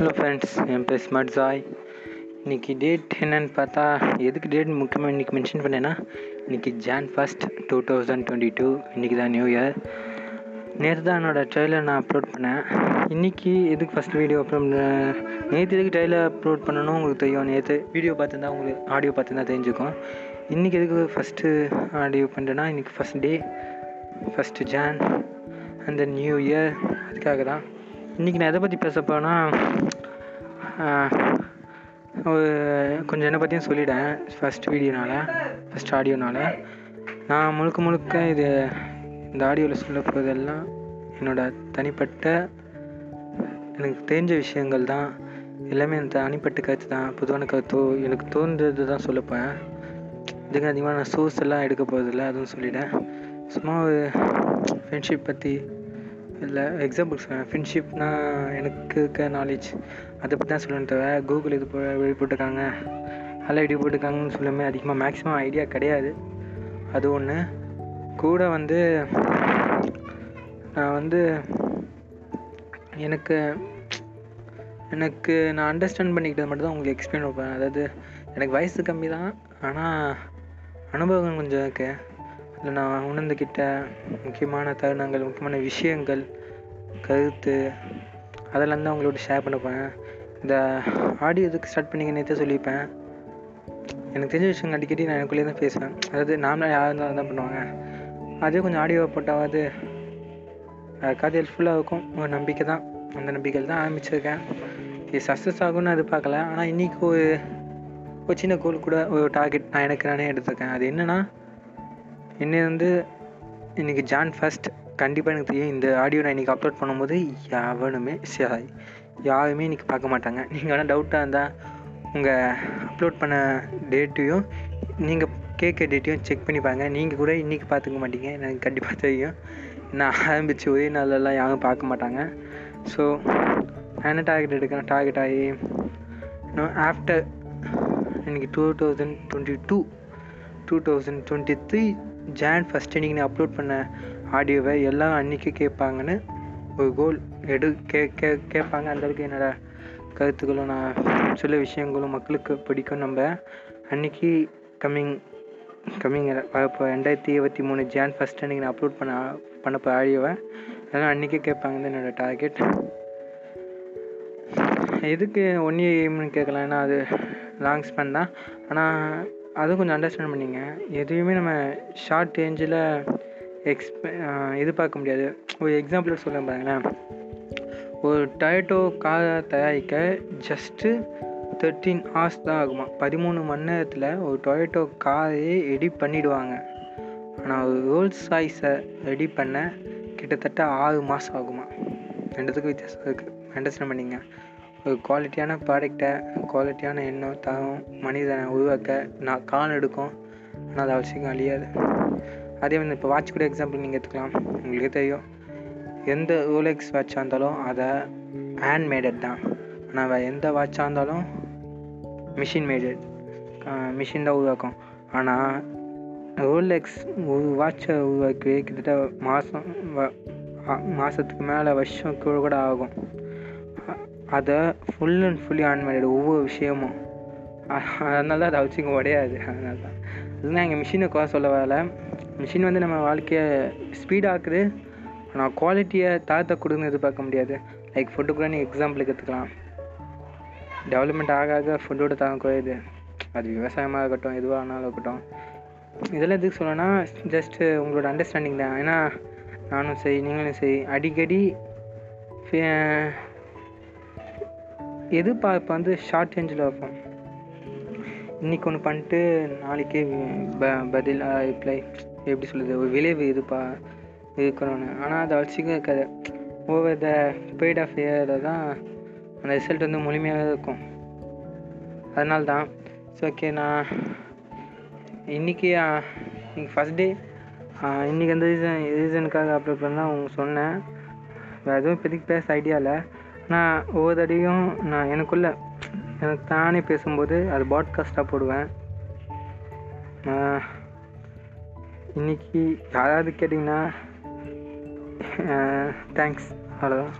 Hello friends என் பேர் smart Joy இன்றைக்கி date என்னன்னு பார்த்தா எதுக்கு டேட் முக்கியமாக இன்றைக்கி மென்ஷன் பண்ணேன்னா இன்றைக்கி Jan first two thousand twenty two இன்றைக்கி தான் நியூ இயர் நேற்று தான் என்னோடய ட்ரெயிலர் நான் அப்லோட் பண்ணேன். இன்றைக்கி எதுக்கு ஃபஸ்ட் வீடியோ அப்லோட் நேற்று எதுக்கு ட்ரெயிலர் அப்லோட் பண்ணணும் உங்களுக்கு தெரியும். நேற்று வீடியோ பார்த்துருந்தா உங்களுக்கு ஆடியோ பார்த்துருந்தா தெரிஞ்சுக்கும். இன்றைக்கி எதுக்கு ஃபஸ்ட்டு ஆடியோ பண்ணுறேன்னா இன்றைக்கி ஃபஸ்ட் டே ஃபஸ்ட்டு ஜான் அந்த நியூ இயர் அதுக்காக தான். இன்றைக்கி நான் எதை பற்றி பேச போகிறேன்னா கொஞ்சம் என்னை பற்றியும் சொல்லிவிட்டேன் ஃபஸ்ட் வீடியோனால் ஃபஸ்ட் ஆடியோனால் நான் முழுக்க முழுக்க இது இந்த ஆடியோவில் சொல்ல போகிறதெல்லாம் என்னோடய தனிப்பட்ட எனக்கு தெரிஞ்ச விஷயங்கள் தான். எல்லாமே அந்த தனிப்பட்ட கருத்து தான். பொதுவான கருத்தோ எனக்கு தோன்றது தான் சொல்லப்பேன் இதுக்கு அதிகமாக நான் சோர்ஸ் எல்லாம் எடுக்க போகிறதில்ல அதுவும் சொல்லிவிட்டேன் சும்மா ஒரு ஃப்ரெண்ட்ஷிப் பற்றி இல்லை எக்ஸாம்பிள் சொல்லுவேன் ஃப்ரெண்ட்ஷிப்னால் எனக்கு இருக்க நாலேஜ் அதை பற்றி தான் சொல்லணும் தவிர கூகுள் இது போ போட்டிருக்காங்க. அதில் இப்படி போட்டிருக்காங்கன்னு சொல்லுமே அதிகமாக மேக்ஸிமம் ஐடியா கிடையாது. அது ஒன்று கூட வந்து நான் வந்து எனக்கு எனக்கு நான் அண்டர்ஸ்டாண்ட் பண்ணிக்கிட்டது மட்டும் தான் உங்களுக்கு எக்ஸ்பிளைன் வைப்பேன் அதாவது எனக்கு வயசு கம்மி தான் ஆனால் அனுபவம் கொஞ்சம் இருக்குது அதில் நான் உணர்ந்துக்கிட்ட முக்கியமான தருணங்கள் முக்கியமான விஷயங்கள் கருத்து அதெல்லாம் தான் உங்களோட ஷேர் பண்ணிப்பேன் இந்த ஆடியோ எதுக்கு ஸ்டார்ட் பண்ணிங்க தான் சொல்லியிருப்பேன். எனக்கு தெரிஞ்ச விஷயம் அடிக்கடி நான் எனக்குள்ளேயே தான் பேசுவேன். அதாவது நாமளாக யாராக இருந்தாலும் தான் பண்ணுவாங்க. அதே கொஞ்சம் ஆடியோ போட்டாவது கதை ஹெல்ப்ஃபுல்லாக இருக்கும். ஒரு நம்பிக்கை தான். அந்த நம்பிக்கையில் தான் ஆரம்பிச்சிருக்கேன். இது சக்ஸஸ் ஆகும்னு அது பார்க்கல ஆனால் இன்றைக்கி ஒரு ஒரு சின்ன கோல் கூட ஒரு டார்கெட் நான் எனக்கு நானே எடுத்திருக்கேன். அது என்னென்னா என்னை வந்து இன்றைக்கி ஜான் ஃபஸ்ட் கண்டிப்பாக எனக்கு தெரியும். இந்த ஆடியோ நான் இன்றைக்கி அப்லோட் பண்ணும்போது எவனுமே யாருமே இன்றைக்கி பார்க்க மாட்டாங்க. நீங்கள் வேணால் டவுட்டாக இருந்தால் உங்கள் அப்லோட் பண்ண டேட்டையும் நீங்கள் கேட்க டேட்டையும் செக் பண்ணி பாருங்க. நீங்கள் கூட இன்றைக்கி பார்த்துக்க மாட்டீங்க. எனக்கு கண்டிப்பாக தெரியும். நான் ஆரம்பித்து ஒரே நாளெல்லாம் யாரும் பார்க்க மாட்டாங்க. ஸோ நான் என்ன டார்கெட் எடுக்கிறேன் டார்கெட் ஆகி இன்னும் ஆஃப்டர் இன்றைக்கி two thousand twenty two two thousand twenty three Jan first இன்றைக்கி நான் அப்லோட் பண்ண ஆடியோவை எல்லாம் அன்றைக்கி கேட்பாங்கன்னு ஒரு கோல் எடு கே கே கேட்பாங்க. அந்தளவுக்கு என்னோடய கருத்துக்களும் நான் சில விஷயங்களும் மக்களுக்கு பிடிக்கும். நம்ம அன்றைக்கி கம்மிங் கம்மிங் இப்போ ரெண்டாயிரத்தி இருபத்தி மூணு ஜான் ஃபஸ்ட் அன்றைக்கி நான் அப்லோட் பண்ண பண்ணப்போ ஆடியோவை அதெல்லாம் அன்றைக்கி கேட்பாங்கன்னு என்னோடய டார்கெட் எதுக்கு ஒன் இயர் எய்ம்னு கேட்கலாம். ஏன்னா அது லாங் ஸ்பேன் தான். ஆனால் அதுவும் கொஞ்சம் அண்டர்ஸ்டாண்ட் பண்ணிங்க. எதுவுமே நம்ம ஷார்ட் ரேஞ்சில் எக்ஸ்பெ எதிர்பார்க்க முடியாது. ஒரு எக்ஸாம்பிள் சொல்ல பாருங்களேன். ஒரு டயட்டோ காரை தயாரிக்க ஜஸ்ட்டு தேர்ட்டீன் ஹார்ஸ் தான் ஆகுமா? பதிமூணு மணி நேரத்தில் ஒரு டொயட்டோ காரையே எடிட் பண்ணிவிடுவாங்க ஆனால் ஒரு ரோல்ஸ் ராய்ஸை ரெடி பண்ண கிட்டத்தட்ட ஆறு மாதம் ஆகுமா? ரெண்டுத்துக்கும் வித்தியாசம் இருக்குது அண்டர்ஸ்டாண்ட் பண்ணிங்க. ஒரு குவாலிட்டியான ப்ராடக்டை குவாலிட்டியான எண்ணம் தரம் மனிதனை உருவாக்க நான் கால் எடுக்கும். ஆனால் அது அவசியம் அழியாது. அதே வந்து இப்போ வாட்ச் கூட எக்ஸாம்பிள் நீங்கள் எடுத்துக்கலாம். உங்களுக்கே தெரியும். எந்த ரோலெக்ஸ் வாட்சாக இருந்தாலும் அதை ஹேண்ட் மேடட் தான் ஆனால் எந்த வாட்சாக இருந்தாலும் மிஷின் மேடட் மிஷின் தான் உருவாக்கும். ஆனால் ரோலெக்ஸ் ஒரு வாட்சை உருவாக்கி கிட்டத்தட்ட மாதம் மாதத்துக்கு மேலே வருஷம் கூட கூட ஆகும். அதை ஃபுல் அண்ட் ஃபுல்லி ஆன்மேடட் ஒவ்வொரு விஷயமும். அதனால தான் அதை வச்சுக்க உடையாது. அதனால தான். இதுதான் எங்கள் மிஷினை குறை சொல்ல வரல. மிஷின் வந்து நம்ம வாழ்க்கையை ஸ்பீடாக்குது ஆனால் குவாலிட்டியை தாழ்த்த கொடுன்னு எதிர்பார்க்க முடியாது. லைக் ஃபுட்டு கூட நீங்கள் எக்ஸாம்பிளுக்கு எடுத்துக்கலாம். டெவலப்மெண்ட் ஆக ஆக ஃபுட்டோட தரம் குறையுது. அது விவசாயமாக இருக்கட்டும் எதுவாக ஆனாலும் இருக்கட்டும். இதெல்லாம் எதுக்கு சொல்லணும்னா ஜஸ்ட்டு உங்களோட அண்டர்ஸ்டாண்டிங் தான். ஏன்னா நானும் சரி நீங்களும் சரி அடிக்கடி எதிர்பார்ப்பு வந்து ஷார்ட் ரேஞ்சில் வைப்போம். இன்றைக்கி ஒன்று பண்ணிட்டு நாளைக்கே ப பதில் ரிப்ளை எப்படி சொல்லுது ஒரு விளைவு இதுப்பா இருக்கணும்னு ஆனால் அதை வச்சுக்க இருக்காது. ஓவர் த பீரியட் ஆஃப் இயரில் தான் அந்த ரிசல்ட் வந்து முழுமையாக இருக்கும். அதனால தான் ஸோ ஓகே நான் இன்றைக்கி இன்னைக்கு ஃபஸ்ட் டே இன்றைக்கி எந்த ரீசன் ரீசனுக்காக அப்லோட் பண்ணால் அவங்க சொன்னேன். வேறு எதுவும் இப்போதைக்கு பேச ஐடியா இல்லை. நான் ஒவ்வொரு அடியும் நான் எனக்குள்ளே எனக்கு தானே பேசும்போது அது பாட்காஸ்ட்டாக போடுவேன். இன்றைக்கி யாராவது கேட்டிங்கன்னா தேங்க்ஸ் அவ்வளோதான்